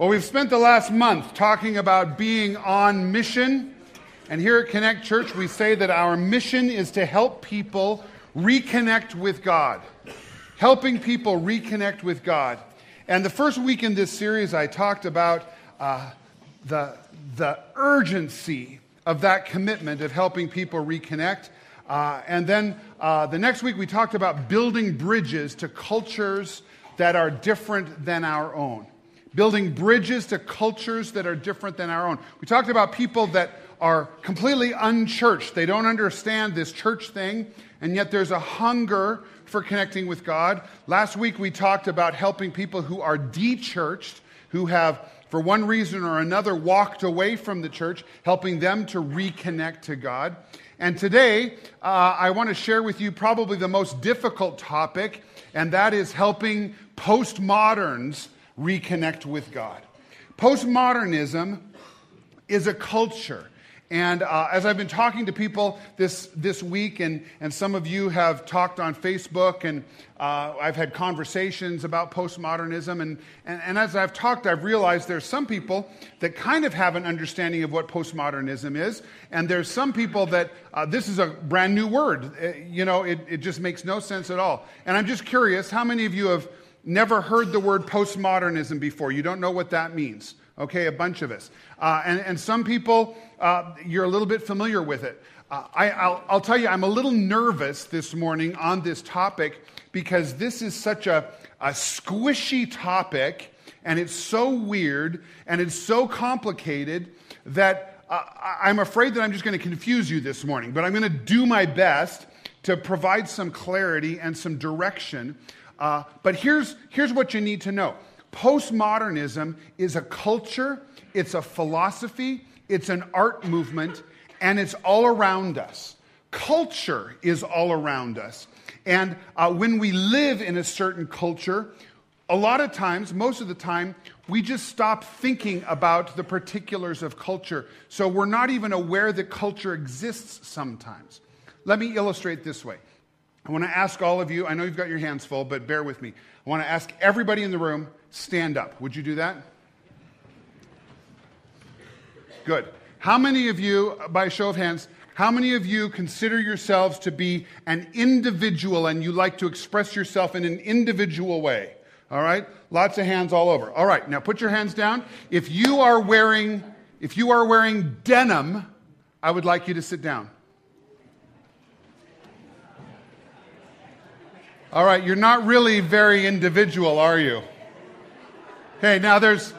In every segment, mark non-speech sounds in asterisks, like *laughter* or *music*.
Well, we've spent the last month talking about being on mission. And here at Connect Church, we say that our mission is to help people reconnect with God. Helping people reconnect with God. And the first week in this series, I talked about uh, the, the urgency of that commitment of helping people reconnect. Uh, and then uh, the next week, we talked about building bridges to cultures that are different than our own building bridges to cultures that are different than our own. We talked about people that are completely unchurched. They don't understand this church thing, and yet there's a hunger for connecting with God. Last week we talked about helping people who are de-churched, who have for one reason or another walked away from the church, helping them to reconnect to God. And today, uh, I want to share with you probably the most difficult topic, and that is helping postmoderns reconnect with God. Postmodernism is a culture. And uh, as I've been talking to people this, this week, and, and some of you have talked on Facebook, and uh, I've had conversations about postmodernism, and, and, and, as I've talked, I've realized there's some people that kind of have an understanding of what postmodernism is, and there's some people that uh, this is a brand new word. Uh, you know, it, it just makes no sense at all. And I'm just curious how many of you have never heard the word postmodernism before. You don't know what that means. Okay, a bunch of us. Uh, and, and some people, uh, you're a little bit familiar with it. Uh, I, will tell you, I'm a little nervous this morning on this topic because this is such a, a squishy topic and it's so weird and it's so complicated that uh, I'm afraid that I'm just going to confuse you this morning. But I'm going to do my best to provide some clarity and some direction uh, but here's, here's what you need to know postmodernism is a culture, it's a philosophy, it's an art movement, and it's all around us. Culture is all around us. And uh, when we live in a certain culture, a lot of times, most of the time, we just stop thinking about the particulars of culture. So we're not even aware that culture exists sometimes. Let me illustrate this way. I want to ask all of you, I know you've got your hands full, but bear with me. I want to ask everybody in the room, stand up. Would you do that? Good. How many of you, by show of hands, how many of you consider yourselves to be an individual and you like to express yourself in an individual way? All right? Lots of hands all over. All right, now put your hands down. If you are wearing if you are wearing denim, I would like you to sit down. All right, you're not really very individual, are you? Hey, now there's,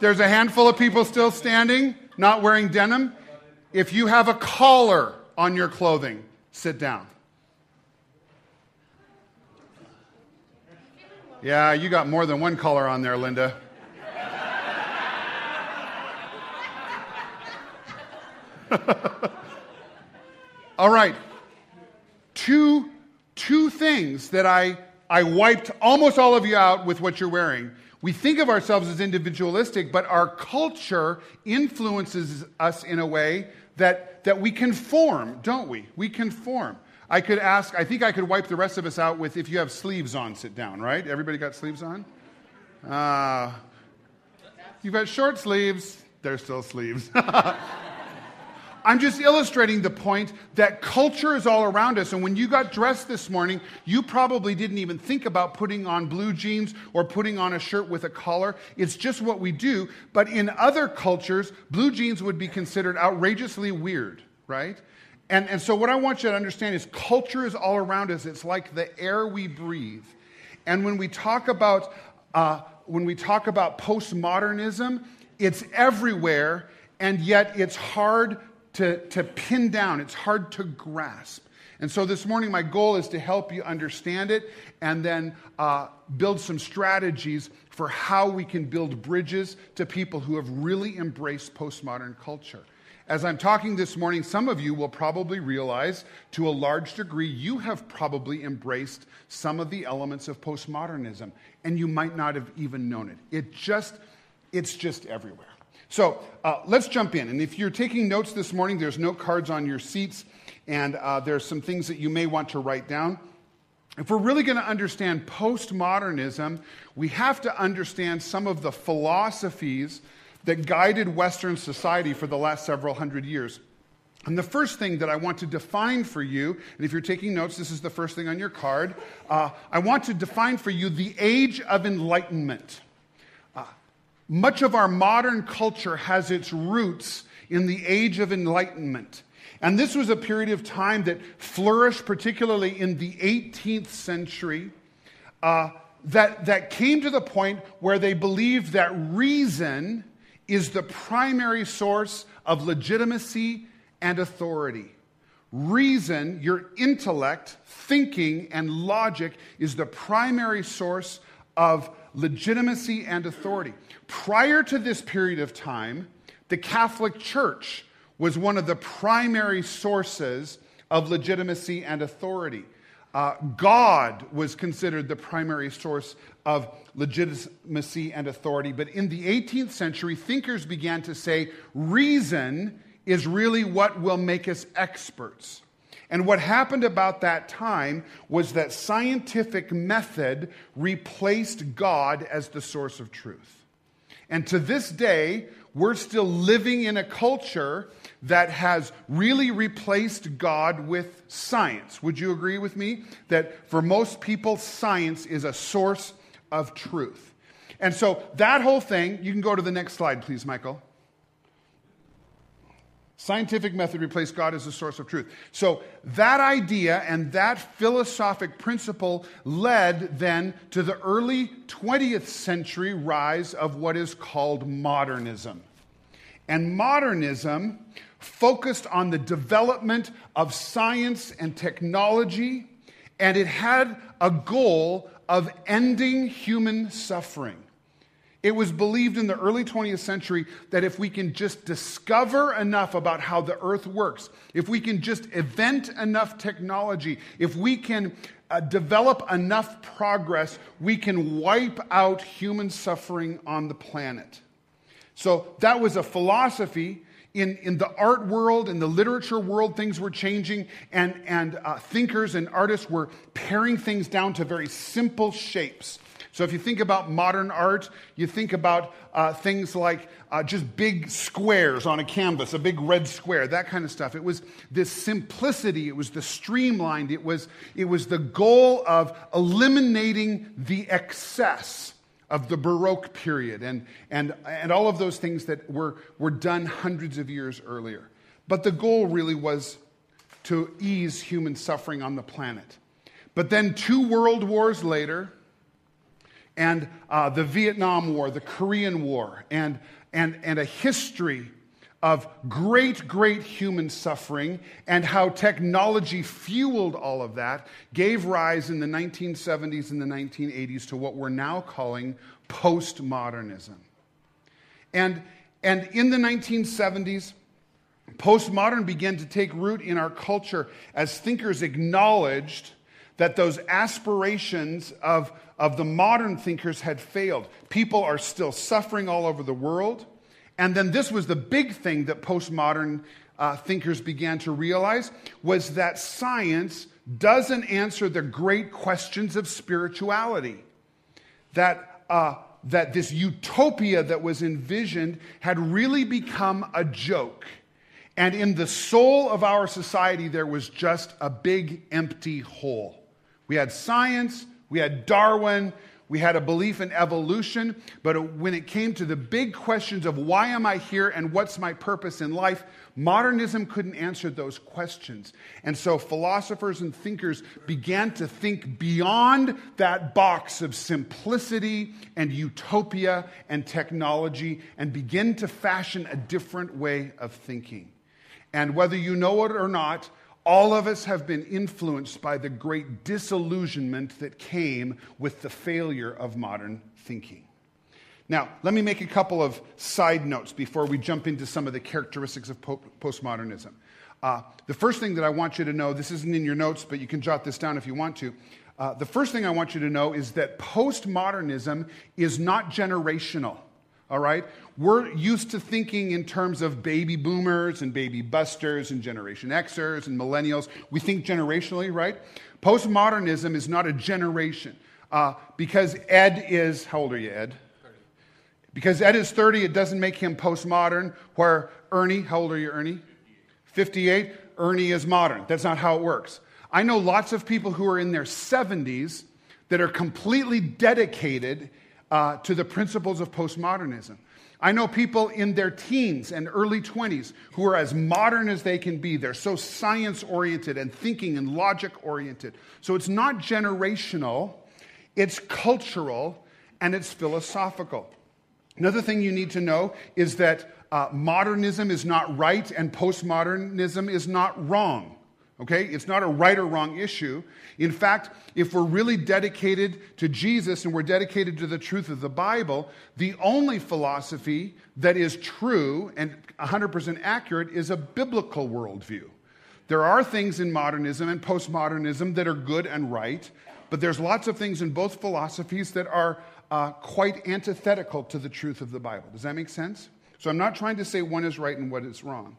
there's a handful of people still standing, not wearing denim. If you have a collar on your clothing, sit down. Yeah, you got more than one collar on there, Linda. *laughs* All right. Two two things that I, I wiped almost all of you out with what you're wearing. We think of ourselves as individualistic, but our culture influences us in a way that, that we conform, don't we? We conform. I could ask, I think I could wipe the rest of us out with if you have sleeves on, sit down, right? Everybody got sleeves on? Uh, you've got short sleeves, they're still sleeves. *laughs* I'm just illustrating the point that culture is all around us. And when you got dressed this morning, you probably didn't even think about putting on blue jeans or putting on a shirt with a collar. It's just what we do. But in other cultures, blue jeans would be considered outrageously weird, right? And, and so, what I want you to understand is culture is all around us. It's like the air we breathe. And when we talk about, uh, when we talk about postmodernism, it's everywhere, and yet it's hard to, to pin down, it's hard to grasp. And so this morning, my goal is to help you understand it and then uh, build some strategies for how we can build bridges to people who have really embraced postmodern culture. As I'm talking this morning, some of you will probably realize to a large degree you have probably embraced some of the elements of postmodernism, and you might not have even known it. It just, it's just everywhere. So uh, let's jump in. And if you're taking notes this morning, there's note cards on your seats, and uh, there's some things that you may want to write down. if we're really going to understand postmodernism, we have to understand some of the philosophies that guided Western society for the last several hundred years. And the first thing that I want to define for you, and if you're taking notes, this is the first thing on your card. Uh, I want to define for you the age of enlightenment. Much of our modern culture has its roots in the age of enlightenment. And this was a period of time that flourished, particularly in the 18th century, uh, that, that came to the point where they believed that reason is the primary source of legitimacy and authority. Reason, your intellect, thinking, and logic is the primary source of legitimacy and authority. Prior to this period of time, the Catholic Church was one of the primary sources of legitimacy and authority. Uh, God was considered the primary source of legitimacy and authority. But in the 18th century, thinkers began to say reason is really what will make us experts. And what happened about that time was that scientific method replaced God as the source of truth. And to this day, we're still living in a culture that has really replaced God with science. Would you agree with me that for most people, science is a source of truth? And so that whole thing, you can go to the next slide, please, Michael. Scientific method replaced God as the source of truth. So that idea and that philosophic principle led then to the early 20th century rise of what is called modernism. And modernism focused on the development of science and technology, and it had a goal of ending human suffering. It was believed in the early 20th century that if we can just discover enough about how the earth works, if we can just invent enough technology, if we can uh, develop enough progress, we can wipe out human suffering on the planet. So that was a philosophy. In, in the art world, in the literature world, things were changing, and, and uh, thinkers and artists were paring things down to very simple shapes. So if you think about modern art, you think about uh, things like uh, just big squares on a canvas, a big red square, that kind of stuff. It was this simplicity, it was the streamlined, it was, it was the goal of eliminating the excess of the Baroque period and, and, and all of those things that were, were done hundreds of years earlier. But the goal really was to ease human suffering on the planet. But then, two world wars later, and uh, the Vietnam War, the Korean War, and, and, and a history of great, great human suffering and how technology fueled all of that gave rise in the 1970s and the 1980s to what we're now calling postmodernism. And, and in the 1970s, postmodern began to take root in our culture as thinkers acknowledged that those aspirations of, of the modern thinkers had failed. People are still suffering all over the world. And then this was the big thing that postmodern uh, thinkers began to realize was that science doesn't answer the great questions of spirituality. That, uh, that this utopia that was envisioned had really become a joke. And in the soul of our society, there was just a big empty hole. We had science, we had Darwin, we had a belief in evolution, but when it came to the big questions of why am I here and what's my purpose in life, modernism couldn't answer those questions. And so philosophers and thinkers began to think beyond that box of simplicity and utopia and technology and begin to fashion a different way of thinking. And whether you know it or not, all of us have been influenced by the great disillusionment that came with the failure of modern thinking. Now, let me make a couple of side notes before we jump into some of the characteristics of po- postmodernism. Uh, the first thing that I want you to know this isn't in your notes, but you can jot this down if you want to. Uh, the first thing I want you to know is that postmodernism is not generational. all right? We're used to thinking in terms of baby boomers and baby busters and Generation Xers and millennials. We think generationally, right? Postmodernism is not a generation. Uh, because Ed is, how old are you, Ed? 30. Because Ed is 30, it doesn't make him postmodern, where Ernie, how old are you, Ernie? 58. Ernie is modern. That's not how it works. I know lots of people who are in their 70s that are completely dedicated uh, to the principles of postmodernism. I know people in their teens and early 20s who are as modern as they can be. They're so science oriented and thinking and logic oriented. So it's not generational, it's cultural and it's philosophical. Another thing you need to know is that uh, modernism is not right and postmodernism is not wrong. Okay? It's not a right or wrong issue. In fact, if we're really dedicated to Jesus and we're dedicated to the truth of the Bible, the only philosophy that is true and 100% accurate is a biblical worldview. There are things in modernism and postmodernism that are good and right, but there's lots of things in both philosophies that are uh, quite antithetical to the truth of the Bible. Does that make sense? So I'm not trying to say one is right and what is wrong.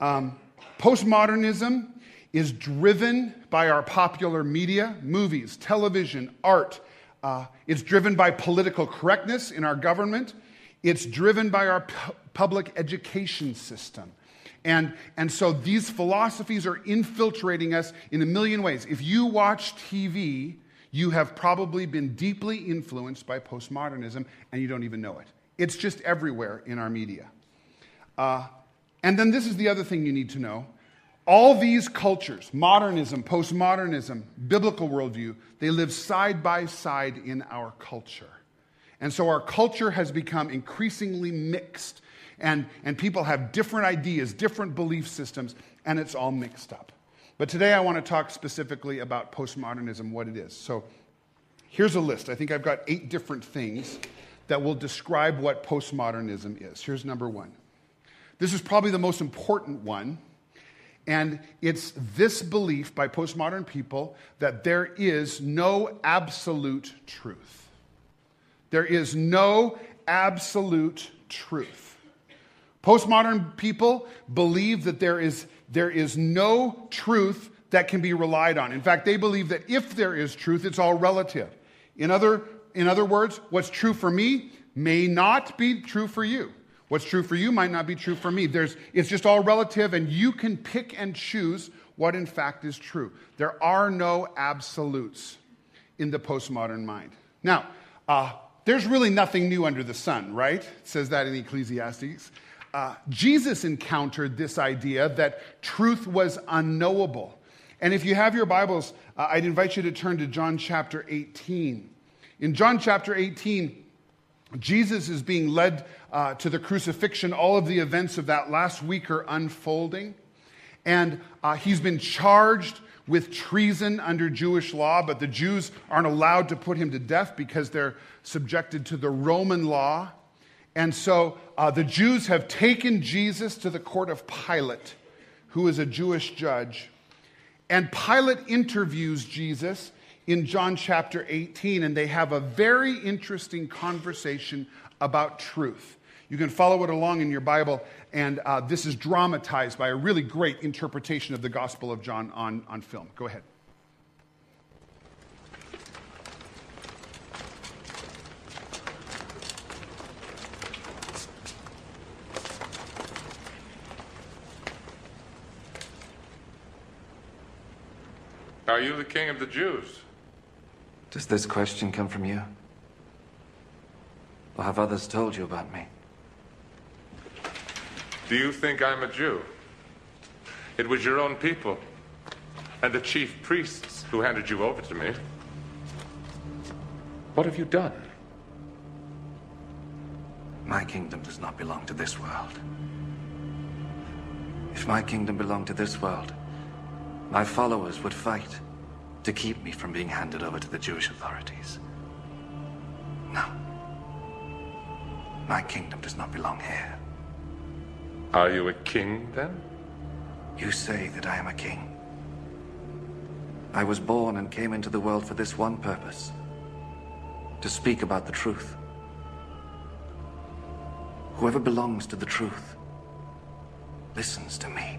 Um, postmodernism is driven by our popular media, movies, television, art. Uh, it's driven by political correctness in our government. It's driven by our pu- public education system. And, and so these philosophies are infiltrating us in a million ways. If you watch TV, you have probably been deeply influenced by postmodernism and you don't even know it. It's just everywhere in our media. Uh, and then this is the other thing you need to know all these cultures, modernism, postmodernism, biblical worldview, they live side by side in our culture. And so our culture has become increasingly mixed, and, and people have different ideas, different belief systems, and it's all mixed up. But today I want to talk specifically about postmodernism, what it is. So here's a list. I think I've got eight different things that will describe what postmodernism is. Here's number one. This is probably the most important one and it's this belief by postmodern people that there is no absolute truth. There is no absolute truth. Postmodern people believe that there is, there is no truth that can be relied on. In fact, they believe that if there is truth, it's all relative. In other, in other words, what's true for me may not be true for you. What's true for you might not be true for me. There's, it's just all relative, and you can pick and choose what in fact is true. There are no absolutes in the postmodern mind. Now, uh, there's really nothing new under the sun, right? It says that in Ecclesiastes. Uh, Jesus encountered this idea that truth was unknowable. And if you have your Bibles, uh, I'd invite you to turn to John chapter 18. In John chapter 18, Jesus is being led uh, to the crucifixion. All of the events of that last week are unfolding. And uh, he's been charged with treason under Jewish law, but the Jews aren't allowed to put him to death because they're subjected to the Roman law. And so uh, the Jews have taken Jesus to the court of Pilate, who is a Jewish judge. And Pilate interviews Jesus in John chapter 18, and they have a very interesting conversation about truth. You can follow it along in your Bible, and uh, this is dramatized by a really great interpretation of the Gospel of John on, on film. Go ahead. Are you the king of the Jews? Does this question come from you? Or have others told you about me? Do you think I'm a Jew? It was your own people and the chief priests who handed you over to me. What have you done? My kingdom does not belong to this world. If my kingdom belonged to this world, my followers would fight to keep me from being handed over to the Jewish authorities. No. My kingdom does not belong here. Are you a king, then? You say that I am a king. I was born and came into the world for this one purpose to speak about the truth. Whoever belongs to the truth listens to me.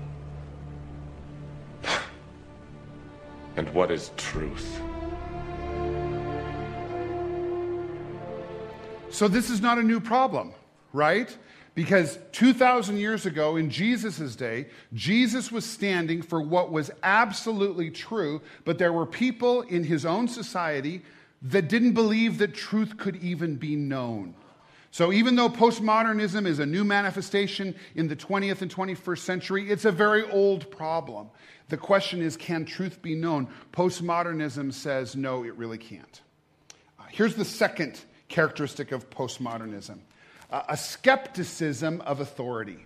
*sighs* And what is truth? So this is not a new problem, right? Because 2,000 years ago, in Jesus' day, Jesus was standing for what was absolutely true, but there were people in his own society that didn't believe that truth could even be known. So even though postmodernism is a new manifestation in the 20th and 21st century, it's a very old problem. The question is can truth be known? Postmodernism says no, it really can't. Uh, here's the second characteristic of postmodernism a skepticism of authority.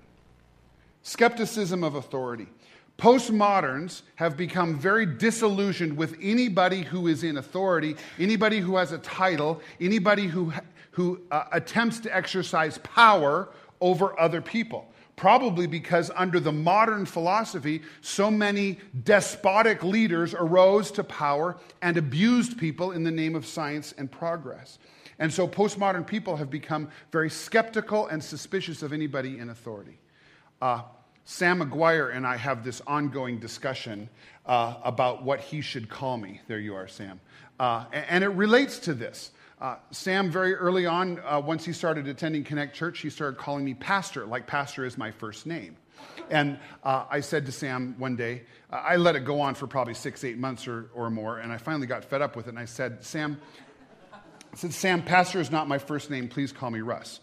Skepticism of authority. Postmoderns have become very disillusioned with anybody who is in authority, anybody who has a title, anybody who, who uh, attempts to exercise power over other people. Probably because under the modern philosophy, so many despotic leaders arose to power and abused people in the name of science and progress. And so postmodern people have become very skeptical and suspicious of anybody in authority. Uh, Sam McGuire and I have this ongoing discussion uh, about what he should call me. There you are, Sam. Uh, and it relates to this. Uh, Sam, very early on, uh, once he started attending Connect Church, he started calling me pastor, like pastor is my first name. And uh, I said to Sam one day, I let it go on for probably six, eight months or, or more, and I finally got fed up with it. And I said, Sam, said, Sam, pastor is not my first name. Please call me Russ.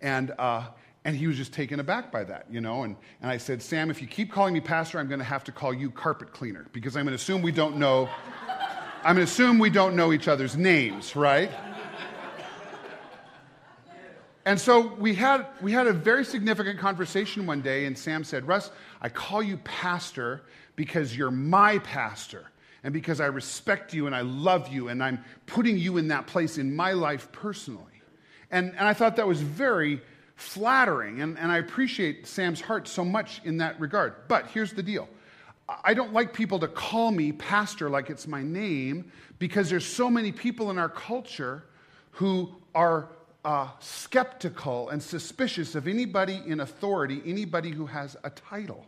And, uh, and he was just taken aback by that, you know. And, and I said, Sam, if you keep calling me pastor, I'm going to have to call you carpet cleaner because I'm going to assume we don't know. I'm going to assume we don't know each other's names, right? And so we had, we had a very significant conversation one day, and Sam said, Russ, I call you pastor because you're my pastor and because I respect you and I love you and I'm putting you in that place in my life personally. And, and I thought that was very flattering, and, and I appreciate Sam's heart so much in that regard. But here's the deal I don't like people to call me pastor like it's my name because there's so many people in our culture who are uh, skeptical and suspicious of anybody in authority, anybody who has a title.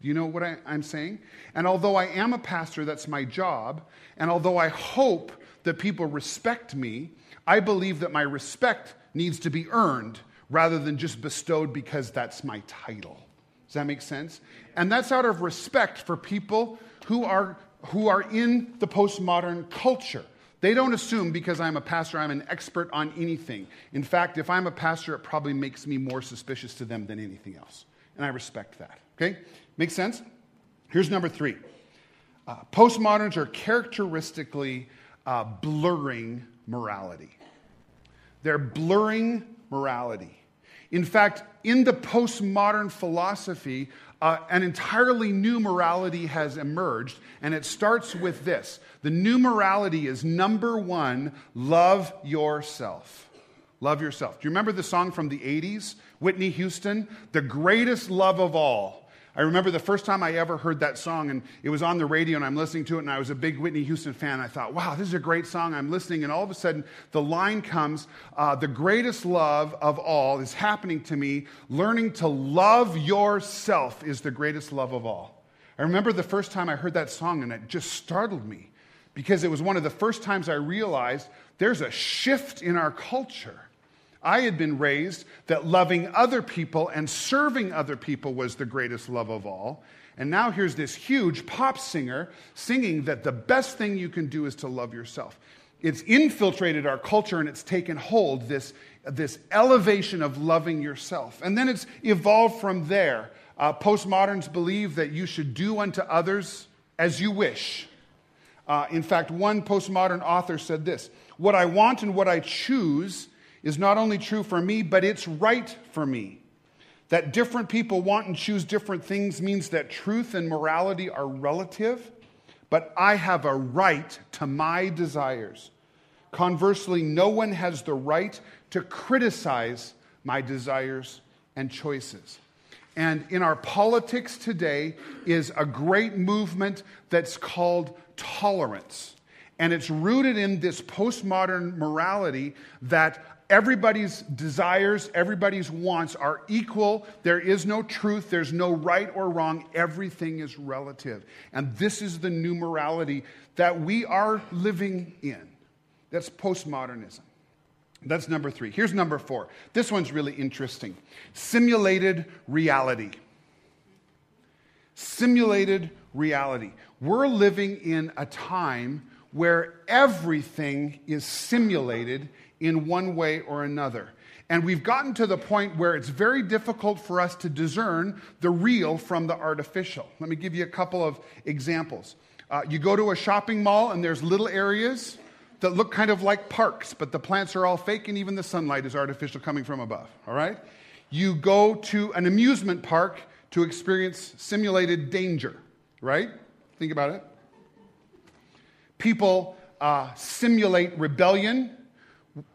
Do you know what I, am saying? And although I am a pastor, that's my job, and although I hope that people respect me, I believe that my respect needs to be earned rather than just bestowed because that's my title. Does that make sense? And that's out of respect for people who are, who are in the postmodern culture. They don't assume because I'm a pastor, I'm an expert on anything. In fact, if I'm a pastor, it probably makes me more suspicious to them than anything else. And I respect that. Okay? Make sense? Here's number three uh, postmoderns are characteristically uh, blurring morality. They're blurring morality. In fact, in the postmodern philosophy, uh, an entirely new morality has emerged, and it starts with this. The new morality is number one love yourself. Love yourself. Do you remember the song from the 80s? Whitney Houston? The greatest love of all I remember the first time I ever heard that song, and it was on the radio, and I'm listening to it, and I was a big Whitney Houston fan. I thought, wow, this is a great song. I'm listening, and all of a sudden, the line comes uh, The greatest love of all is happening to me. Learning to love yourself is the greatest love of all. I remember the first time I heard that song, and it just startled me because it was one of the first times I realized there's a shift in our culture I had been raised that loving other people and serving other people was the greatest love of all. And now here's this huge pop singer singing that the best thing you can do is to love yourself. It's infiltrated our culture and it's taken hold, this, this elevation of loving yourself. And then it's evolved from there. Uh, postmoderns believe that you should do unto others as you wish. Uh, in fact, one postmodern author said this What I want and what I choose is not only true for me, but it's right for me. That different people want and choose different things means that truth and morality are relative, but I have a right to my desires. Conversely, no one has the right to criticize my desires and choices. And in our politics today is a great movement that's called tolerance. And it's rooted in this postmodern morality that Everybody's desires, everybody's wants are equal. There is no truth, there's no right or wrong. Everything is relative. And this is the new morality that we are living in. That's postmodernism. That's number three. Here's number four. This one's really interesting simulated reality. Simulated reality. We're living in a time where everything is simulated in one way or another. And we've gotten to the point where it's very difficult for us to discern the real from the artificial. Let me give you a couple of examples. Uh, you go to a shopping mall and there's little areas that look kind of like parks, but the plants are all fake and even the sunlight is artificial coming from above, all right? You go to an amusement park to experience simulated danger, right? Think about it. People uh, simulate rebellion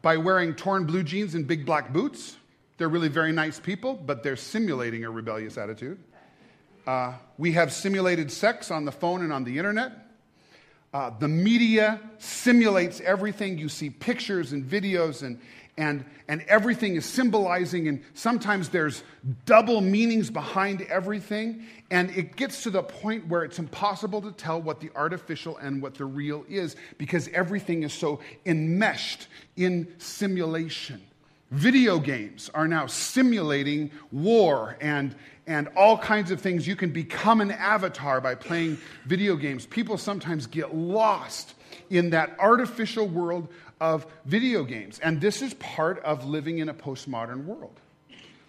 by wearing torn blue jeans and big black boots. They're really very nice people, but they're simulating a rebellious attitude. Uh, we have simulated sex on the phone and on the internet. Uh, the media simulates everything. You see pictures and videos, and, and, and everything is symbolizing, and sometimes there's double meanings behind everything. And it gets to the point where it's impossible to tell what the artificial and what the real is because everything is so enmeshed in simulation. Video games are now simulating war and, and all kinds of things. You can become an avatar by playing video games. People sometimes get lost in that artificial world of video games. And this is part of living in a postmodern world.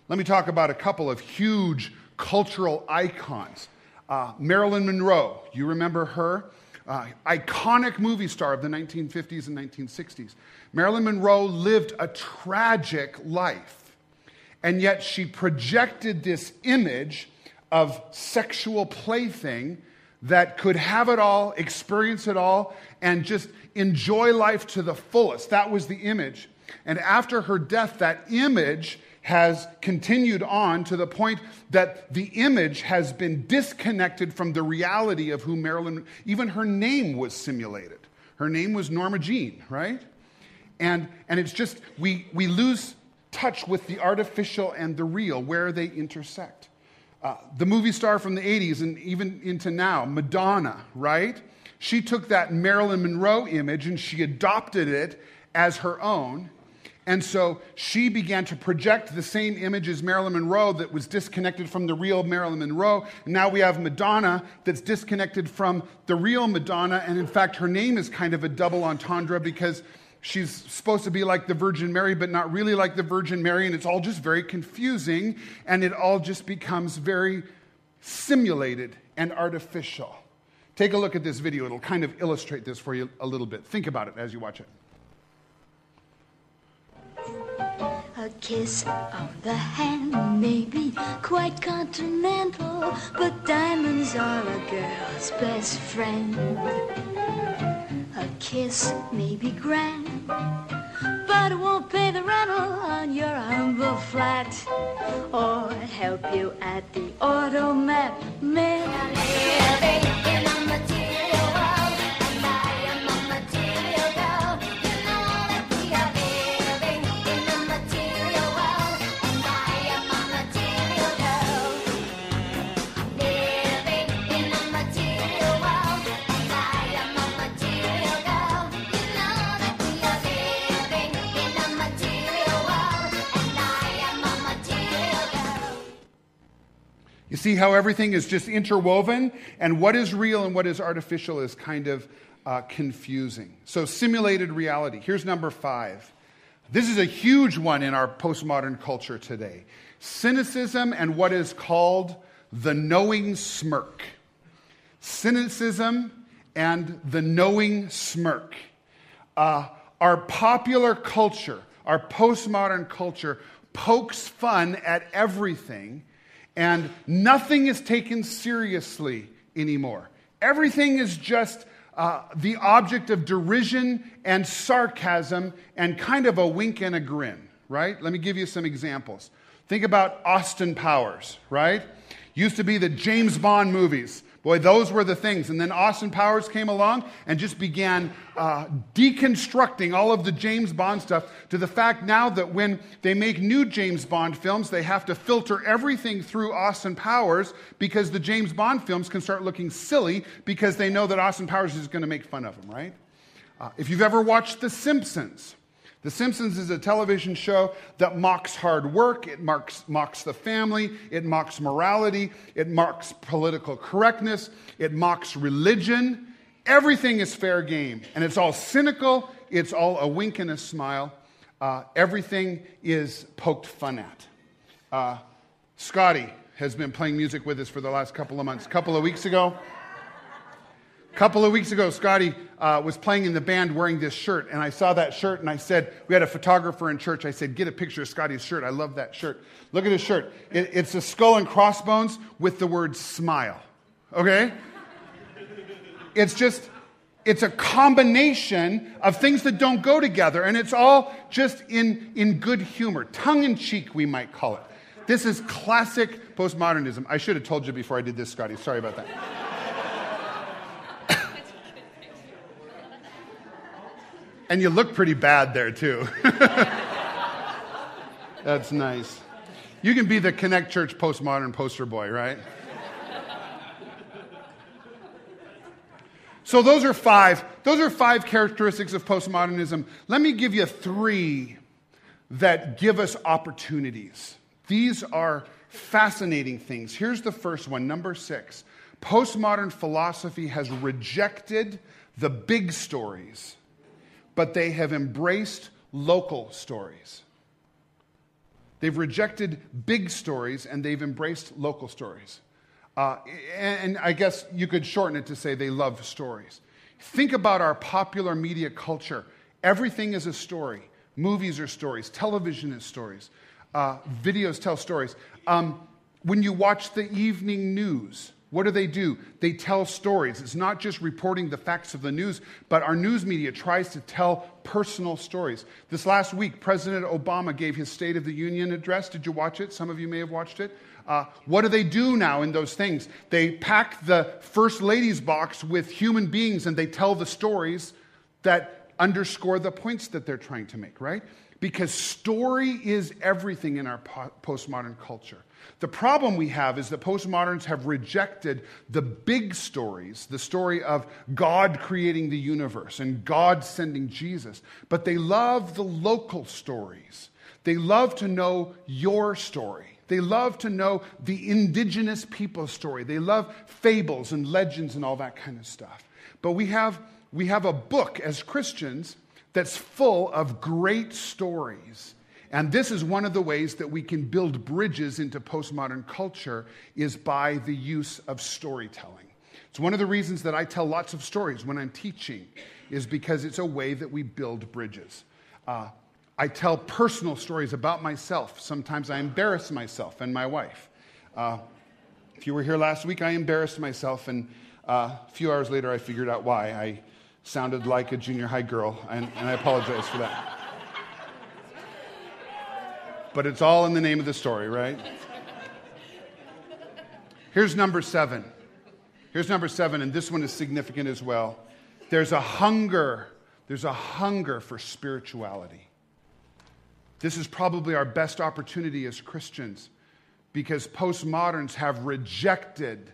Let me talk about a couple of huge cultural icons. Uh, Marilyn Monroe, you remember her? Uh, iconic movie star of the 1950s and 1960s. Marilyn Monroe lived a tragic life, and yet she projected this image of sexual plaything that could have it all, experience it all, and just enjoy life to the fullest. That was the image. And after her death, that image has continued on to the point that the image has been disconnected from the reality of who Marilyn, even her name was simulated. Her name was Norma Jean, right? And, and it's just, we, we lose touch with the artificial and the real, where they intersect. Uh, the movie star from the 80s and even into now, Madonna, right? She took that Marilyn Monroe image and she adopted it as her own. And so she began to project the same image as Marilyn Monroe that was disconnected from the real Marilyn Monroe. And now we have Madonna that's disconnected from the real Madonna. And in fact, her name is kind of a double entendre because she's supposed to be like the Virgin Mary, but not really like the Virgin Mary, and it's all just very confusing, and it all just becomes very simulated and artificial. Take a look at this video, it'll kind of illustrate this for you a little bit. Think about it as you watch it. A kiss on the hand may be quite continental, but diamonds are a girl's best friend. Kiss may be grand, but it won't pay the rental on your humble flat or help you at the automat man. You see how everything is just interwoven, and what is real and what is artificial is kind of uh, confusing. So, simulated reality. Here's number five. This is a huge one in our postmodern culture today cynicism and what is called the knowing smirk. Cynicism and the knowing smirk. Uh, our popular culture, our postmodern culture, pokes fun at everything and nothing is taken seriously anymore. Everything is just uh, the object of derision and sarcasm and kind of a wink and a grin, right? Let me give you some examples. Think about Austin Powers, right? Used to be the James Bond movies. Boy, those were the things. And then Austin Powers came along and just began uh, deconstructing all of the James Bond stuff to the fact now that when they make new James Bond films, they have to filter everything through Austin Powers because the James Bond films can start looking silly because they know that Austin Powers is going to make fun of them, right? Uh, if you've ever watched The Simpsons, the Simpsons is a television show that mocks hard work, it mocks, mocks the family, it mocks morality, it mocks political correctness, it mocks religion. Everything is fair game, and it's all cynical, it's all a wink and a smile. Uh, everything is poked fun at. Uh, Scotty has been playing music with us for the last couple of months. A couple of weeks ago, couple of weeks ago, Scotty uh, was playing in the band wearing this shirt, and I saw that shirt, and I said, We had a photographer in church. I said, Get a picture of Scotty's shirt. I love that shirt. Look at his shirt. It, it's a skull and crossbones with the word smile. Okay? It's just, it's a combination of things that don't go together, and it's all just in, in good humor, tongue in cheek, we might call it. This is classic postmodernism. I should have told you before I did this, Scotty. Sorry about that. And you look pretty bad there, too. *laughs* That's nice. You can be the Connect Church postmodern poster boy, right? So those are five. Those are five characteristics of postmodernism. Let me give you three that give us opportunities. These are fascinating things. Here's the first one, number 6. Postmodern philosophy has rejected the big stories but they have embraced local stories. They've rejected big stories and they've embraced local stories. Uh, and, and I guess you could shorten it to say they love stories. Think about our popular media culture. Everything is a story. Movies are stories, television is stories, uh, videos tell stories. Um, when you watch the evening news, what do they do? They tell stories. It's not just reporting the facts of the news, but our news media tries to tell personal stories. This last week, President Obama gave his State of the Union address. Did you watch it? Some of you may have watched it. Uh, what do they do now in those things? They pack the First Lady's box with human beings and they tell the stories that underscore the points that they're trying to make, right? Because story is everything in our po- postmodern culture. The problem we have is that postmoderns have rejected the big stories, the story of God creating the universe and God sending Jesus, but they love the local stories. They love to know your story. They love to know the indigenous people's story. They love fables and legends and all that kind of stuff. But we have, we have a book as Christians that's full of great stories and this is one of the ways that we can build bridges into postmodern culture is by the use of storytelling. It's one of the reasons that I tell lots of stories when I'm teaching is because it's a way that we build bridges. Uh, I tell personal stories about myself. Sometimes I embarrass myself and my wife. Uh, if you were here last week, I embarrassed myself, and uh, a few hours later, I figured out why. I sounded like a junior high girl, and, and I apologize for that but it's all in the name of the story, right? Here's number seven. Here's number seven, and this one is significant as well. There's a hunger, there's a hunger for spirituality. This is probably our best opportunity as Christians because postmoderns have rejected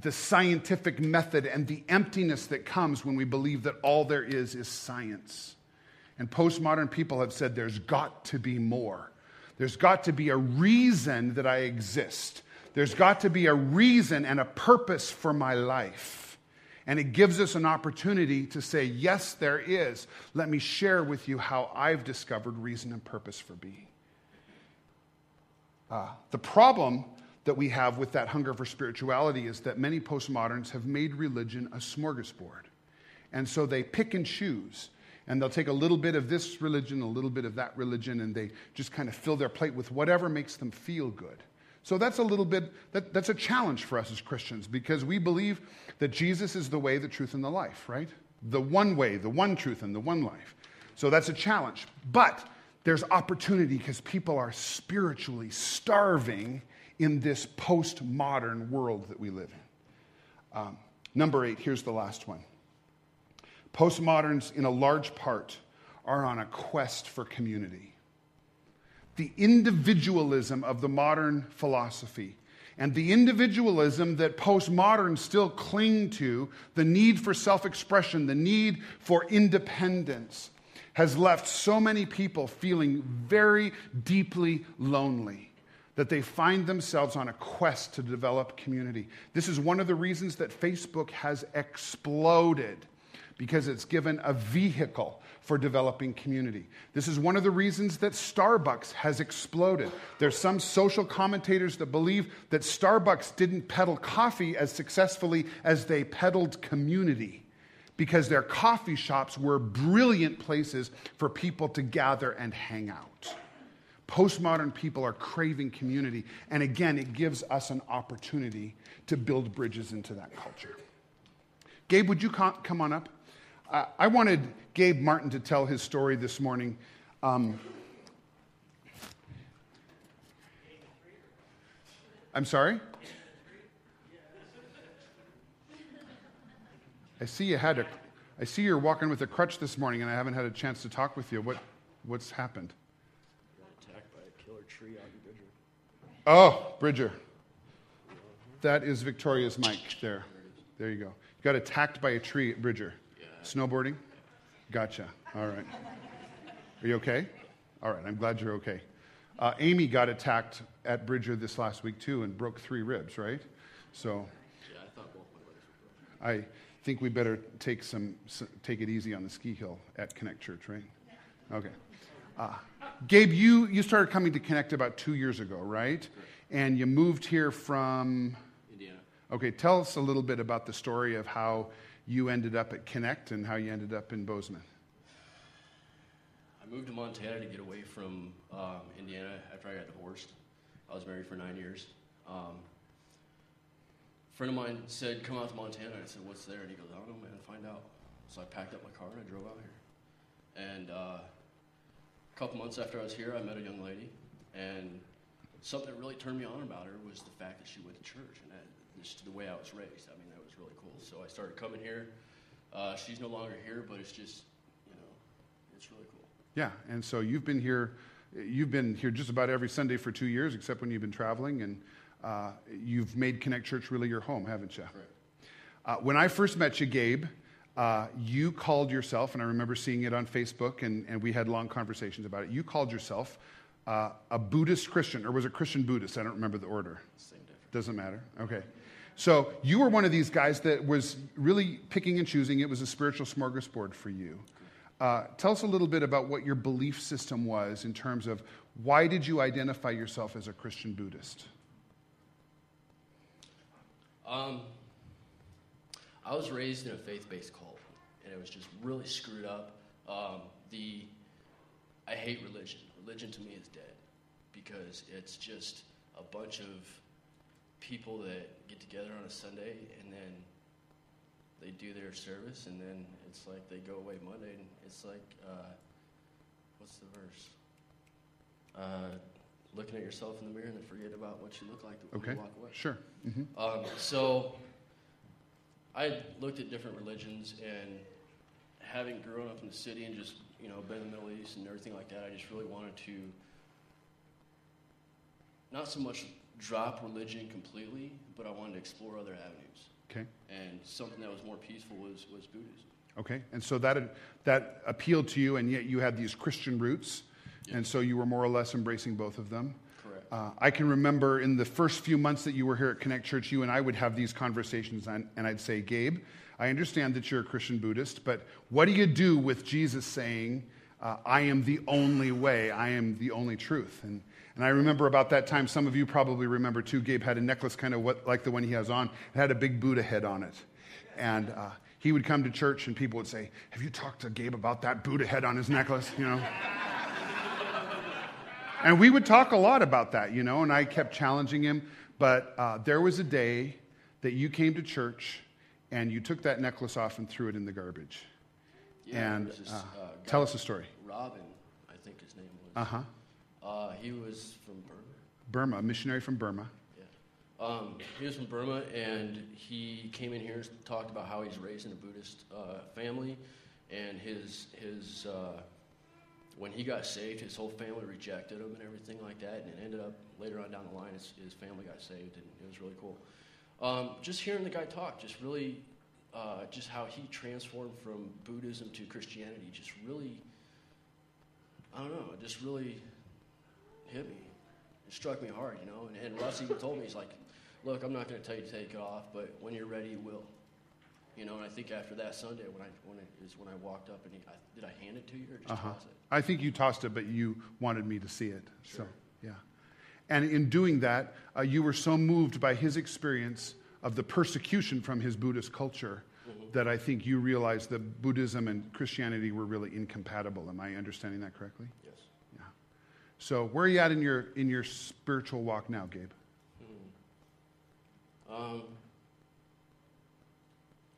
the scientific method and the emptiness that comes when we believe that all there is is science. And postmodern people have said there's got to be more. There's got to be a reason that I exist. There's got to be a reason and a purpose for my life. And it gives us an opportunity to say, Yes, there is. Let me share with you how I've discovered reason and purpose for being. Uh, the problem that we have with that hunger for spirituality is that many postmoderns have made religion a smorgasbord. And so they pick and choose and they'll take a little bit of this religion, a little bit of that religion, and they just kind of fill their plate with whatever makes them feel good. So that's a little bit, that, that's a challenge for us as Christians because we believe that Jesus is the way, the truth, and the life, right? The one way, the one truth, and the one life. So that's a challenge. But there's opportunity because people are spiritually starving in this postmodern world that we live in. Um, number eight, here's the last one. Postmoderns, in a large part, are on a quest for community. The individualism of the modern philosophy and the individualism that postmoderns still cling to, the need for self expression, the need for independence, has left so many people feeling very deeply lonely that they find themselves on a quest to develop community. This is one of the reasons that Facebook has exploded because it's given a vehicle for developing community. This is one of the reasons that Starbucks has exploded. There's some social commentators that believe that Starbucks didn't peddle coffee as successfully as they peddled community because their coffee shops were brilliant places for people to gather and hang out. Postmodern people are craving community, and again, it gives us an opportunity to build bridges into that culture. Gabe, would you come on up? Uh, I wanted Gabe Martin to tell his story this morning. Um, I'm sorry? I see you had a, I see you're walking with a crutch this morning, and I haven't had a chance to talk with you. What, what's happened? Attacked by a killer tree out in Bridger. Oh, Bridger. That is Victoria's mic there. There you go. You got attacked by a tree at Bridger. Snowboarding? Gotcha. All right. Are you okay? All right. I'm glad you're okay. Uh, Amy got attacked at Bridger this last week too and broke three ribs, right? So. Yeah, I thought both my legs I think we better take some take it easy on the ski hill at Connect Church, right? Okay. Uh, Gabe, you you started coming to Connect about two years ago, right? And you moved here from Indiana. Okay, tell us a little bit about the story of how you ended up at Connect and how you ended up in Bozeman. I moved to Montana to get away from um, Indiana after I got divorced. I was married for nine years. Um, a friend of mine said, "Come out to Montana." I said, "What's there?" And he goes, "I don't know, man. Find out." So I packed up my car and I drove out here. And uh, a couple months after I was here, I met a young lady, and something that really turned me on about her was the fact that she went to church and that, just the way I was raised. I mean, that was really cool. So I started coming here. Uh, she's no longer here, but it's just, you know, it's really cool. Yeah, and so you've been here. You've been here just about every Sunday for two years, except when you've been traveling, and uh, you've made Connect Church really your home, haven't you? Correct. Uh, when I first met you, Gabe, uh, you called yourself, and I remember seeing it on Facebook, and, and we had long conversations about it. You called yourself uh, a Buddhist Christian, or was it Christian Buddhist? I don't remember the order. Same difference. Doesn't matter. Okay. So you were one of these guys that was really picking and choosing. It was a spiritual smorgasbord for you. Uh, tell us a little bit about what your belief system was in terms of why did you identify yourself as a Christian Buddhist? Um, I was raised in a faith-based cult, and it was just really screwed up. Um, the I hate religion. Religion to me is dead because it's just a bunch of people that get together on a Sunday and then they do their service and then it's like they go away Monday and it's like uh, what's the verse? Uh, looking at yourself in the mirror and then forget about what you look like when Okay. you walk away. Sure. hmm Um, so I looked at different religions and having grown up in the city and just you know been in the Middle East and everything like that, I just really wanted to not so much drop religion completely, but I wanted to explore other avenues. Okay. And something that was more peaceful was, was Buddhism. Okay. And so that, that appealed to you, and yet you had these Christian roots, and so you were more or less embracing both of them. Uh, I can remember in the first few months that you were here at Connect Church, you and I would have these conversations, and, and I'd say, Gabe, I understand that you're a Christian Buddhist, but what do you do with Jesus saying, uh, I am the only way, I am the only truth? And, and I remember about that time, some of you probably remember too, Gabe had a necklace kind of what, like the one he has on. It had a big Buddha head on it. And uh, he would come to church, and people would say, Have you talked to Gabe about that Buddha head on his necklace? You know? And we would talk a lot about that, you know, and I kept challenging him. But uh, there was a day that you came to church and you took that necklace off and threw it in the garbage. Yeah, and this, uh, uh, tell us a story. Robin, I think his name was. Uh huh. Uh, he was from Burma. Burma, a missionary from Burma. Yeah. Um, he was from Burma, and he came in here and talked about how he's raised in a Buddhist uh, family, and his his uh, when he got saved, his whole family rejected him and everything like that, and it ended up later on down the line, his, his family got saved, and it was really cool. Um, just hearing the guy talk, just really, uh, just how he transformed from Buddhism to Christianity, just really, I don't know, it just really hit me. It struck me hard, you know. And, and Russ even told me, he's like, look, I'm not going to tell you to take it off, but when you're ready, you will. You know, and I think after that Sunday, when I when it is when I walked up and he, I, did I hand it to you or just Uh-huh. toss it? I think you tossed it, but you wanted me to see it. So, Sure. yeah. And in doing that, uh, you were so moved by his experience of the persecution from his Buddhist culture Mm-hmm. that I think you realized that Buddhism and Christianity were really incompatible. Am I understanding that correctly? Yes. Yeah. So, where are you at in your in your spiritual walk now, Gabe? Um,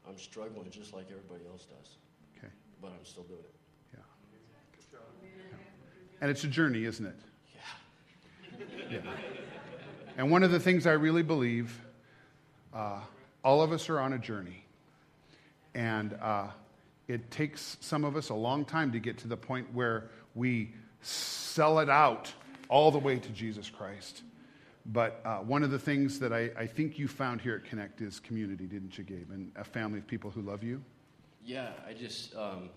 I'm struggling just like everybody else does, Okay. but I'm still doing it. Yeah. And it's a journey, isn't it? Yeah. Yeah. And one of the things I really believe, uh, all of us are on a journey. And uh, it takes some of us a long time to get to the point where we sell it out all the way to Jesus Christ. But uh, one of the things that I, I think you found here at Connect is community, didn't you, Gabe? And a family of people who love you. Yeah, I just, um,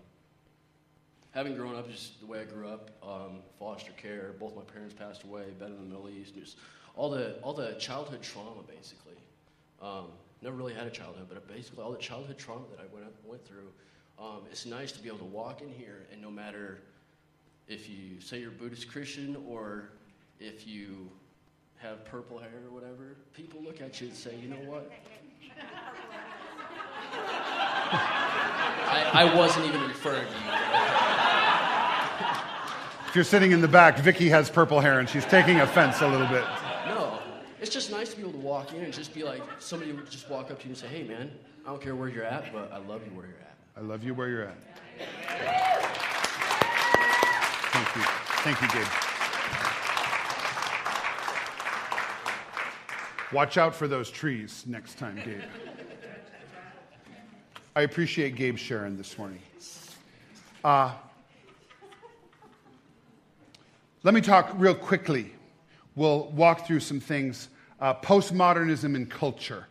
having grown up just the way I grew up, um, foster care, both my parents passed away, been in the Middle East, just all the, all the childhood trauma, basically. Um, never really had a childhood, but basically all the childhood trauma that I went, up, went through, um, it's nice to be able to walk in here and no matter if you say you're Buddhist Christian or if you have purple hair or whatever, people look at you and say, you know what? *laughs* I, I wasn't even referring to you. If you're sitting in the back, Vicky has purple hair and she's taking offense a little bit. No, it's just nice to be able to walk in and just be like, somebody would just walk up to you and say, hey man, I don't care where you're at, but I love you where you're at. I love you where you're at. Thank you. Thank you, Gabe. Watch out for those trees next time, Gabe. I appreciate Gabe sharing this morning. Uh, let me talk real quickly. We'll walk through some things. Uh, postmodernism and culture.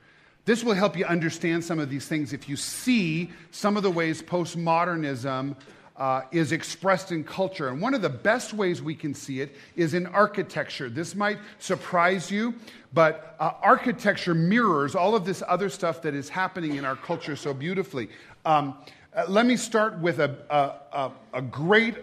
This will help you understand some of these things if you see some of the ways postmodernism uh, is expressed in culture. And one of the best ways we can see it is in architecture. This might surprise you, but uh, architecture mirrors all of this other stuff that is happening in our culture so beautifully. Um, uh, let me start with a, a, a, a great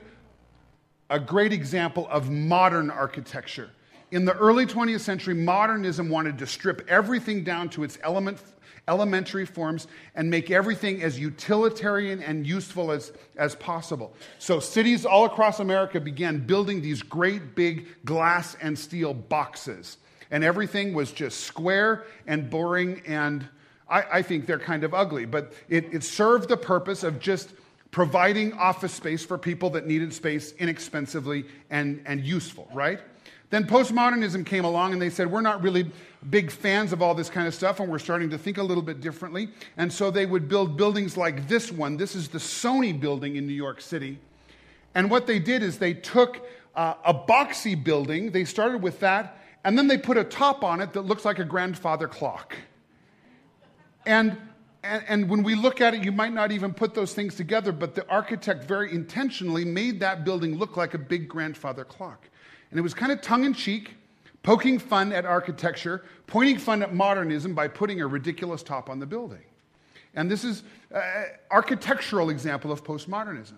a great example of modern architecture. In the early 20th century, modernism wanted to strip everything down to its element, elementary forms and make everything as utilitarian and useful as, as possible. So, cities all across America began building these great big glass and steel boxes. And everything was just square and boring, and I, I think they're kind of ugly. But it, it served the purpose of just providing office space for people that needed space inexpensively and, and useful, right? Then postmodernism came along and they said, We're not really big fans of all this kind of stuff and we're starting to think a little bit differently. And so they would build buildings like this one. This is the Sony building in New York City. And what they did is they took uh, a boxy building, they started with that, and then they put a top on it that looks like a grandfather clock. And, and, and when we look at it, you might not even put those things together, but the architect very intentionally made that building look like a big grandfather clock. And it was kind of tongue in cheek, poking fun at architecture, pointing fun at modernism by putting a ridiculous top on the building. And this is an architectural example of postmodernism.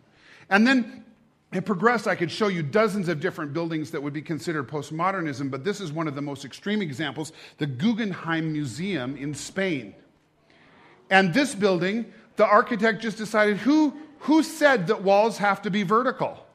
And then it progressed. I could show you dozens of different buildings that would be considered postmodernism, but this is one of the most extreme examples the Guggenheim Museum in Spain. And this building, the architect just decided who, who said that walls have to be vertical?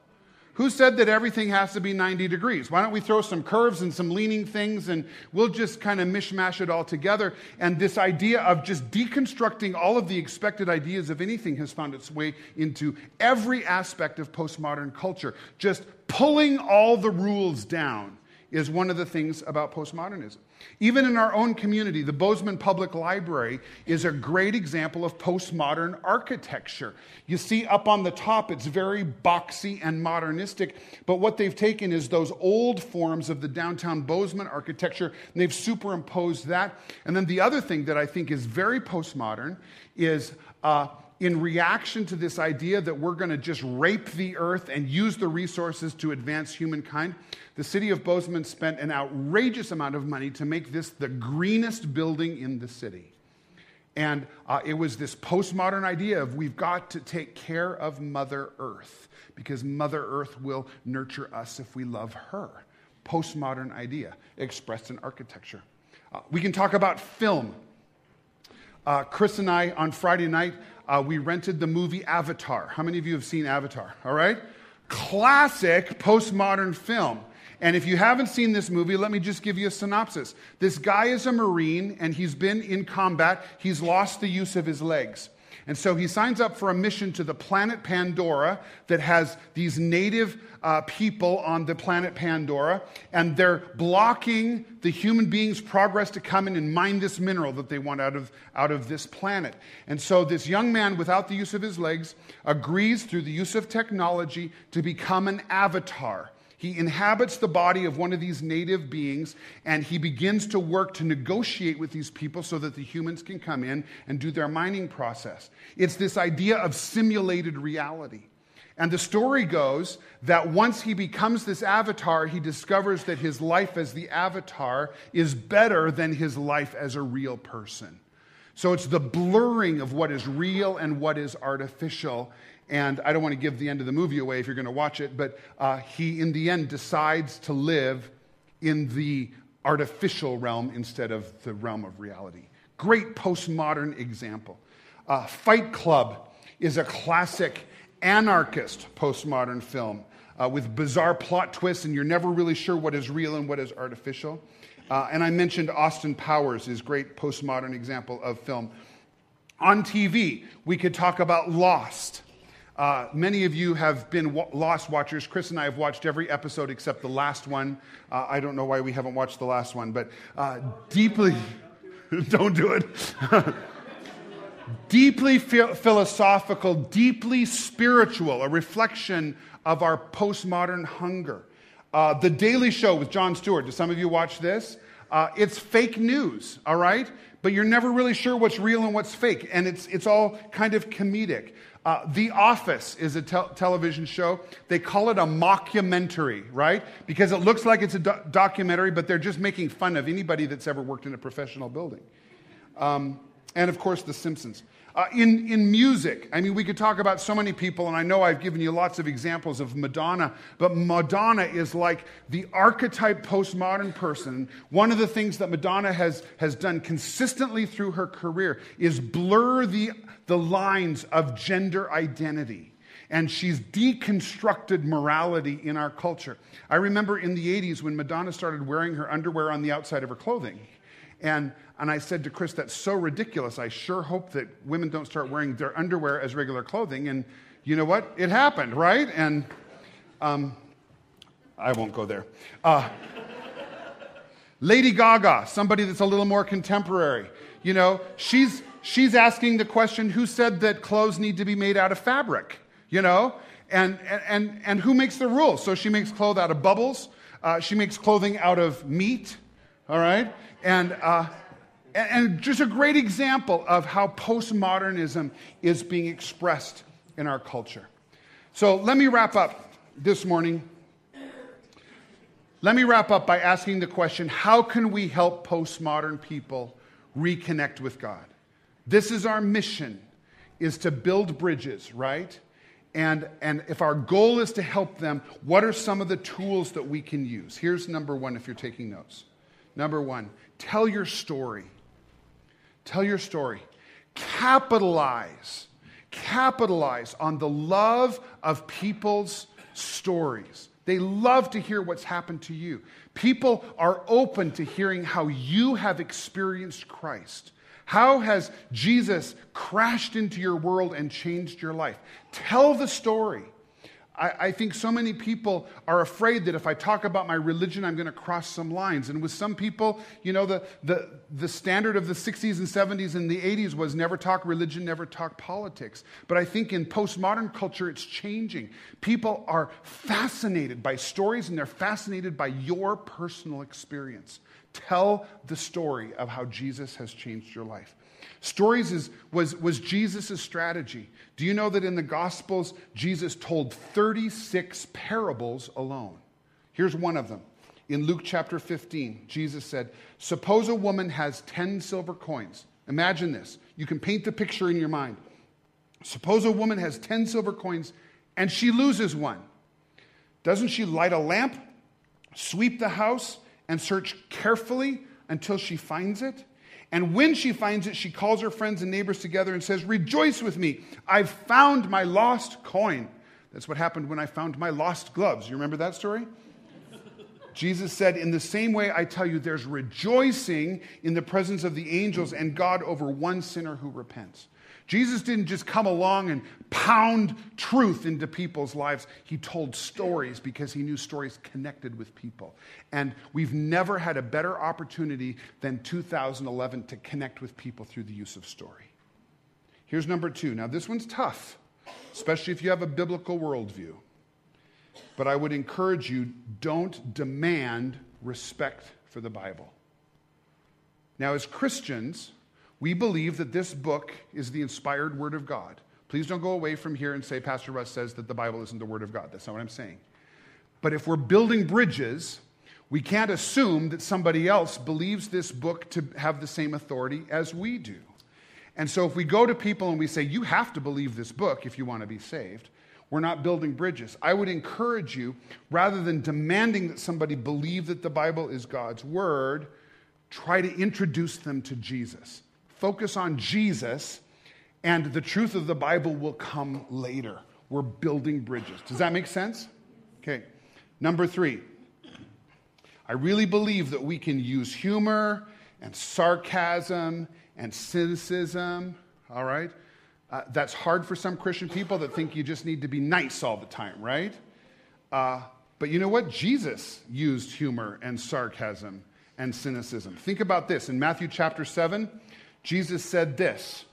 Who said that everything has to be 90 degrees? Why don't we throw some curves and some leaning things and we'll just kind of mishmash it all together? And this idea of just deconstructing all of the expected ideas of anything has found its way into every aspect of postmodern culture. Just pulling all the rules down is one of the things about postmodernism. Even in our own community, the Bozeman Public Library is a great example of postmodern architecture. You see up on the top, it's very boxy and modernistic, but what they've taken is those old forms of the downtown Bozeman architecture and they've superimposed that. And then the other thing that I think is very postmodern is uh, in reaction to this idea that we're going to just rape the earth and use the resources to advance humankind, the city of Bozeman spent an outrageous amount of money to make this the greenest building in the city. And uh, it was this postmodern idea of we've got to take care of Mother Earth because Mother Earth will nurture us if we love her. Postmodern idea expressed in architecture. Uh, we can talk about film. Uh, Chris and I, on Friday night, uh, we rented the movie Avatar. How many of you have seen Avatar? All right? Classic postmodern film. And if you haven't seen this movie, let me just give you a synopsis. This guy is a Marine and he's been in combat. He's lost the use of his legs. And so he signs up for a mission to the planet Pandora that has these native uh, people on the planet Pandora, and they're blocking the human beings' progress to come in and mine this mineral that they want out of, out of this planet. And so this young man, without the use of his legs, agrees through the use of technology to become an avatar. He inhabits the body of one of these native beings and he begins to work to negotiate with these people so that the humans can come in and do their mining process. It's this idea of simulated reality. And the story goes that once he becomes this avatar, he discovers that his life as the avatar is better than his life as a real person. So it's the blurring of what is real and what is artificial. And I don't want to give the end of the movie away if you're going to watch it, but uh, he, in the end, decides to live in the artificial realm instead of the realm of reality. Great postmodern example. Uh, Fight Club is a classic anarchist postmodern film uh, with bizarre plot twists, and you're never really sure what is real and what is artificial. Uh, and I mentioned Austin Powers, his great postmodern example of film. On TV, we could talk about Lost. Uh, many of you have been Lost watchers. Chris and I have watched every episode except the last one. Uh, I don't know why we haven't watched the last one, but uh, deeply, *laughs* don't do it. *laughs* deeply philosophical, deeply spiritual, a reflection of our postmodern hunger. Uh, the Daily Show with Jon Stewart. Do some of you watch this? Uh, it's fake news, all right? But you're never really sure what's real and what's fake, and it's, it's all kind of comedic. Uh, the Office is a television show. They call it a mockumentary, right? Because it looks like it's a do- documentary, but they're just making fun of anybody that's ever worked in a professional building. Um, and of course, The Simpsons. Uh, in, in music, I mean, we could talk about so many people, and I know I've given you lots of examples of Madonna, but Madonna is like the archetype postmodern person. One of the things that Madonna has, has done consistently through her career is blur the, the lines of gender identity and she's deconstructed morality in our culture. I remember in the 80s when Madonna started wearing her underwear on the outside of her clothing. And, and I said to Chris, that's so ridiculous. I sure hope that women don't start wearing their underwear as regular clothing. And you know what? It happened, right? And um, I won't go there. Uh, Lady Gaga, somebody that's a little more contemporary. You know, she's, she's asking the question who said that clothes need to be made out of fabric? You know? And, and, and who makes the rules? So she makes clothes out of bubbles. Uh, she makes clothing out of meat. All right? And, uh, and just a great example of how postmodernism is being expressed in our culture. So let me wrap up this morning. Let me wrap up by asking the question how can we help postmodern people reconnect with God? This is our mission is to build bridges, right? And, and if our goal is to help them, what are some of the tools that we can use? Here's number one if you're taking notes. Number one, tell your story. Tell your story. Capitalize. Capitalize on the love of people's stories. They love to hear what's happened to you. People are open to hearing how you have experienced Christ. How has Jesus crashed into your world and changed your life? Tell the story. I, I, think so many people are afraid that if I talk about my religion, I'm going to cross some lines. And with some people, you know, the, the, the standard of the 60s and 70s and the 80s was never talk religion, never talk politics. But I think in postmodern culture, it's changing. People are fascinated by stories and they're fascinated by your personal experience. Tell the story of how Jesus has changed your life. Stories is, was, was Jesus' strategy. Do you know that in the Gospels, Jesus told 36 parables alone? Here's one of them. In Luke chapter 15, Jesus said, Suppose a woman has 10 silver coins. Imagine this. You can paint the picture in your mind. Suppose a woman has 10 silver coins and she loses one. Doesn't she light a lamp, sweep the house, and search carefully until she finds it? And when she finds it, she calls her friends and neighbors together and says, Rejoice with me. I've found my lost coin. That's what happened when I found my lost gloves. You remember that story? Jesus said, In the same way, I tell you, there's rejoicing in the presence of the angels and God over one sinner who repents. Jesus didn't just come along and pound truth into people's lives. He told stories because he knew stories connected with people. And we've never had a better opportunity than 2011 to connect with people through the use of story. Here's number two. Now, this one's tough, especially if you have a biblical worldview. But I would encourage you don't demand respect for the Bible. Now, as Christians, we believe that this book is the inspired Word of God. Please don't go away from here and say, Pastor Russ says that the Bible isn't the Word of God. That's not what I'm saying. But if we're building bridges, we can't assume that somebody else believes this book to have the same authority as we do. And so if we go to people and we say, you have to believe this book if you want to be saved, we're not building bridges. I would encourage you, rather than demanding that somebody believe that the Bible is God's word, try to introduce them to Jesus focus on Jesus, and the truth of the Bible will come later. We're building bridges. Does that make sense? Okay. Number three, I really believe that we can use humor and sarcasm and cynicism, all right? Uh, that's hard for some Christian people that think you just need to be nice all the time, right? Uh, but you know what? Jesus used humor and sarcasm and cynicism. Think about this. In Matthew chapter 7, Jesus said this,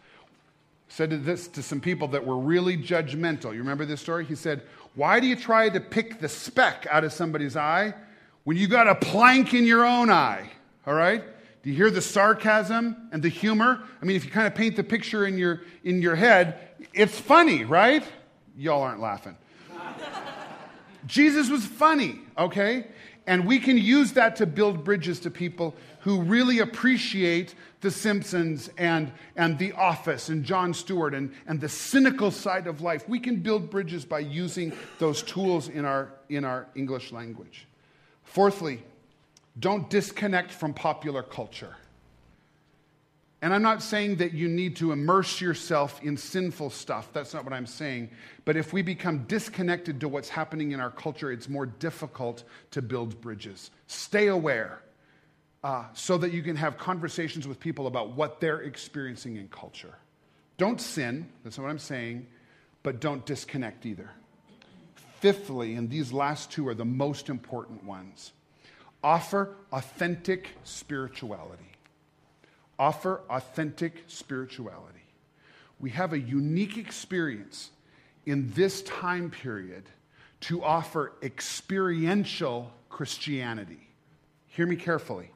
said this to some people that were really judgmental. You remember this story? He said, Why do you try to pick the speck out of somebody's eye when you got a plank in your own eye? All right? Do you hear the sarcasm and the humor? I mean, if you kind of paint the picture in your, in your head, it's funny, right? Y'all aren't laughing. *laughs* Jesus was funny, okay? And we can use that to build bridges to people who really appreciate The Simpsons and, and The Office and Jon Stewart and, and the cynical side of life. We can build bridges by using those tools in our, in our English language. Fourthly, don't disconnect from popular culture. And I'm not saying that you need to immerse yourself in sinful stuff. That's not what I'm saying. But if we become disconnected to what's happening in our culture, it's more difficult to build bridges. Stay aware uh, so that you can have conversations with people about what they're experiencing in culture. Don't sin, that's not what I'm saying, but don't disconnect either. Fifthly, and these last two are the most important ones offer authentic spirituality offer authentic spirituality. We have a unique experience in this time period to offer experiential Christianity. Hear me carefully.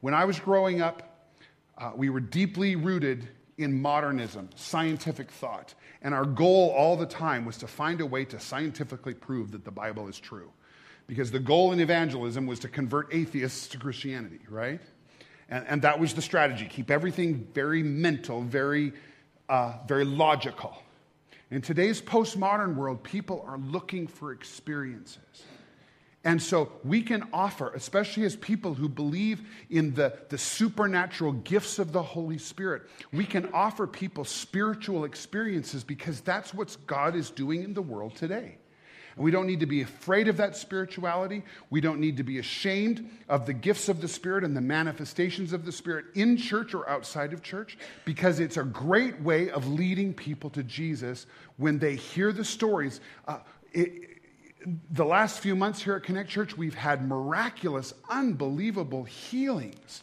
When I was growing up, uh, we were deeply rooted in modernism, scientific thought. And our goal all the time was to find a way to scientifically prove that the Bible is true. Because the goal in evangelism was to convert atheists to Christianity, right? And, and that was the strategy keep everything very mental, very, uh, very logical. In today's postmodern world, people are looking for experiences. And so we can offer, especially as people who believe in the, the supernatural gifts of the Holy Spirit, we can offer people spiritual experiences because that's what God is doing in the world today. And we don't need to be afraid of that spirituality. We don't need to be ashamed of the gifts of the Spirit and the manifestations of the Spirit in church or outside of church because it's a great way of leading people to Jesus when they hear the stories. Uh, it, the last few months here at Connect Church, we've had miraculous, unbelievable healings.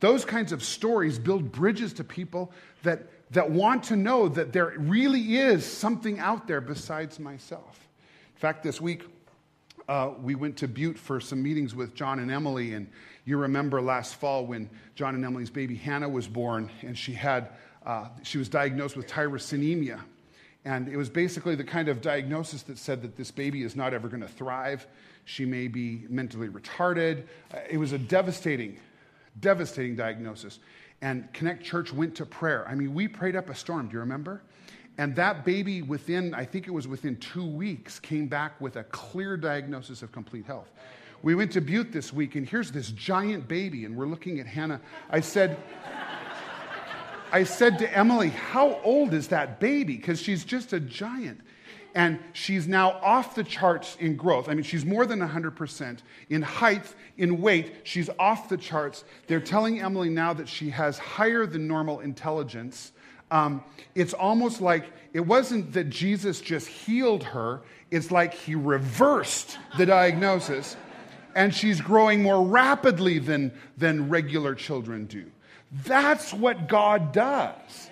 Those kinds of stories build bridges to people that, that want to know that there really is something out there besides myself. In fact, this week, uh, we went to Butte for some meetings with John and Emily. And you remember last fall when John and Emily's baby Hannah was born, and she had uh, she was diagnosed with tyrosinemia. And it was basically the kind of diagnosis that said that this baby is not ever going to thrive. She may be mentally retarded. It was a devastating, devastating diagnosis. And Connect Church went to prayer. I mean, we prayed up a storm. Do you remember? And that baby, within, I think it was within two weeks, came back with a clear diagnosis of complete health. We went to Butte this week, and here's this giant baby, and we're looking at Hannah. I said, I said to Emily, How old is that baby? Because she's just a giant. And she's now off the charts in growth. I mean, she's more than 100%. In height, in weight, she's off the charts. They're telling Emily now that she has higher than normal intelligence um, it's almost like it wasn't that Jesus just healed her, it's like he reversed the diagnosis, and she's growing more rapidly than, than regular children do. That's what God does.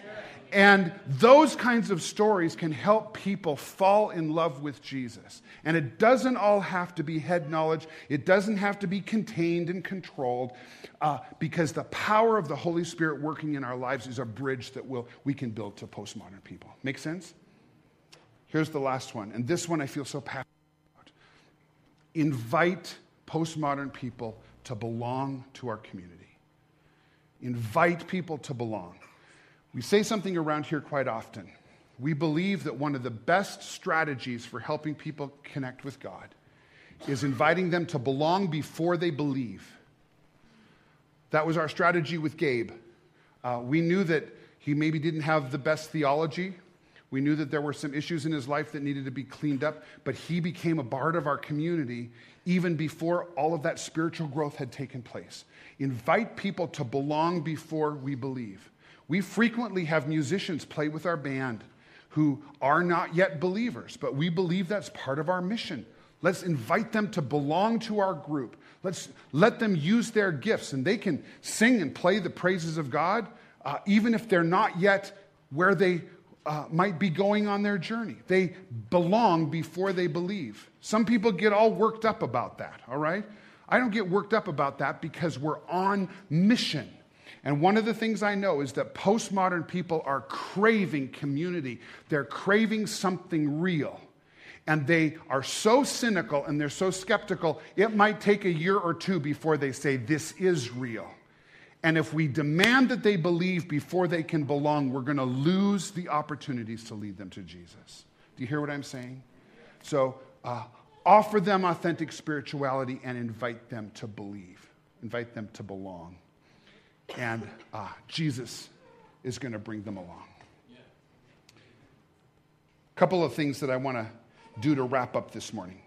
And those kinds of stories can help people fall in love with Jesus. And it doesn't all have to be head knowledge, it doesn't have to be contained and controlled, uh, because the power of the Holy Spirit working in our lives is a bridge that we'll, we can build to postmodern people. Make sense? Here's the last one, and this one I feel so passionate about. Invite postmodern people to belong to our community. Invite people to belong. We say something around here quite often. We believe that one of the best strategies for helping people connect with God is inviting them to belong before they believe. That was our strategy with Gabe. Uh, we knew that he maybe didn't have the best theology. We knew that there were some issues in his life that needed to be cleaned up, but he became a part of our community even before all of that spiritual growth had taken place. Invite people to belong before we believe. We frequently have musicians play with our band who are not yet believers, but we believe that's part of our mission. Let's invite them to belong to our group. Let's let them use their gifts, and they can sing and play the praises of God, uh, even if they're not yet where they uh, might be going on their journey. They belong before they believe. Some people get all worked up about that, all right? I don't get worked up about that because we're on mission. And one of the things I know is that postmodern people are craving community. They're craving something real. And they are so cynical and they're so skeptical, it might take a year or two before they say, This is real. And if we demand that they believe before they can belong, we're going to lose the opportunities to lead them to Jesus. Do you hear what I'm saying? So, uh, offer them authentic spirituality and invite them to believe, invite them to belong and uh, Jesus is going to bring them along. A couple of things that I want to do to wrap up this morning.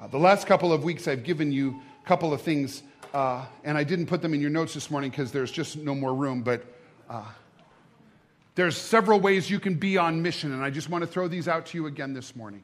Uh, the last couple of weeks, I've given you a couple of things, uh, and I didn't put them in your notes this morning because there's just no more room, but uh, there's several ways you can be on mission, and I just want to throw these out to you again this morning.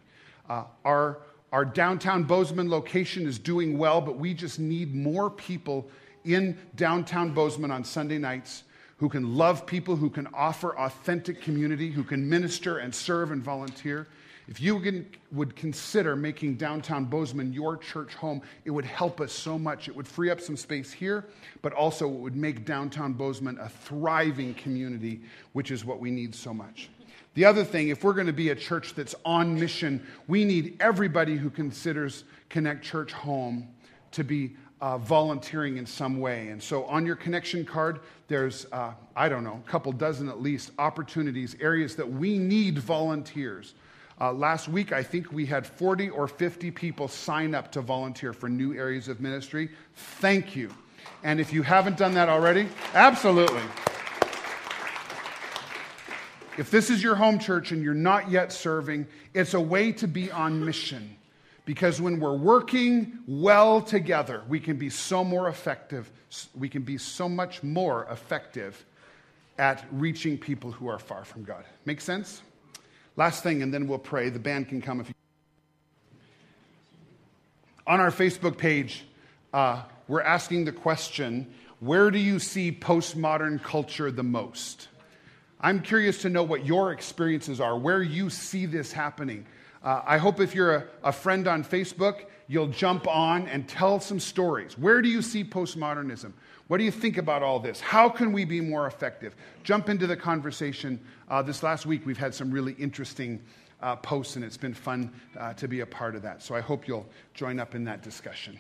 Uh, our, our downtown Bozeman location is doing well, but we just need more people in downtown Bozeman on Sunday nights who can love people, who can offer authentic community, who can minister and serve and volunteer. If you would consider making downtown Bozeman your church home, it would help us so much. It would free up some space here, but also it would make downtown Bozeman a thriving community, which is what we need so much. The other thing, if we're going to be a church that's on mission, we need everybody who considers Connect Church home to be uh, volunteering in some way. And so on your connection card, there's, uh, I don't know, a couple dozen at least opportunities, areas that we need volunteers. Uh, last week, I think we had 40 or 50 people sign up to volunteer for new areas of ministry. Thank you. And if you haven't done that already, absolutely. If this is your home church and you're not yet serving, it's a way to be on mission. Because when we're working well together, we can be so more effective. We can be so much more effective at reaching people who are far from God. Make sense? Last thing, and then we'll pray. The band can come if you. On our Facebook page, uh, we're asking the question where do you see postmodern culture the most? I'm curious to know what your experiences are, where you see this happening. Uh, I hope if you're a, a friend on Facebook, you'll jump on and tell some stories. Where do you see postmodernism? What do you think about all this? How can we be more effective? Jump into the conversation. Uh, this last week, we've had some really interesting uh, posts, and it's been fun uh, to be a part of that. So I hope you'll join up in that discussion.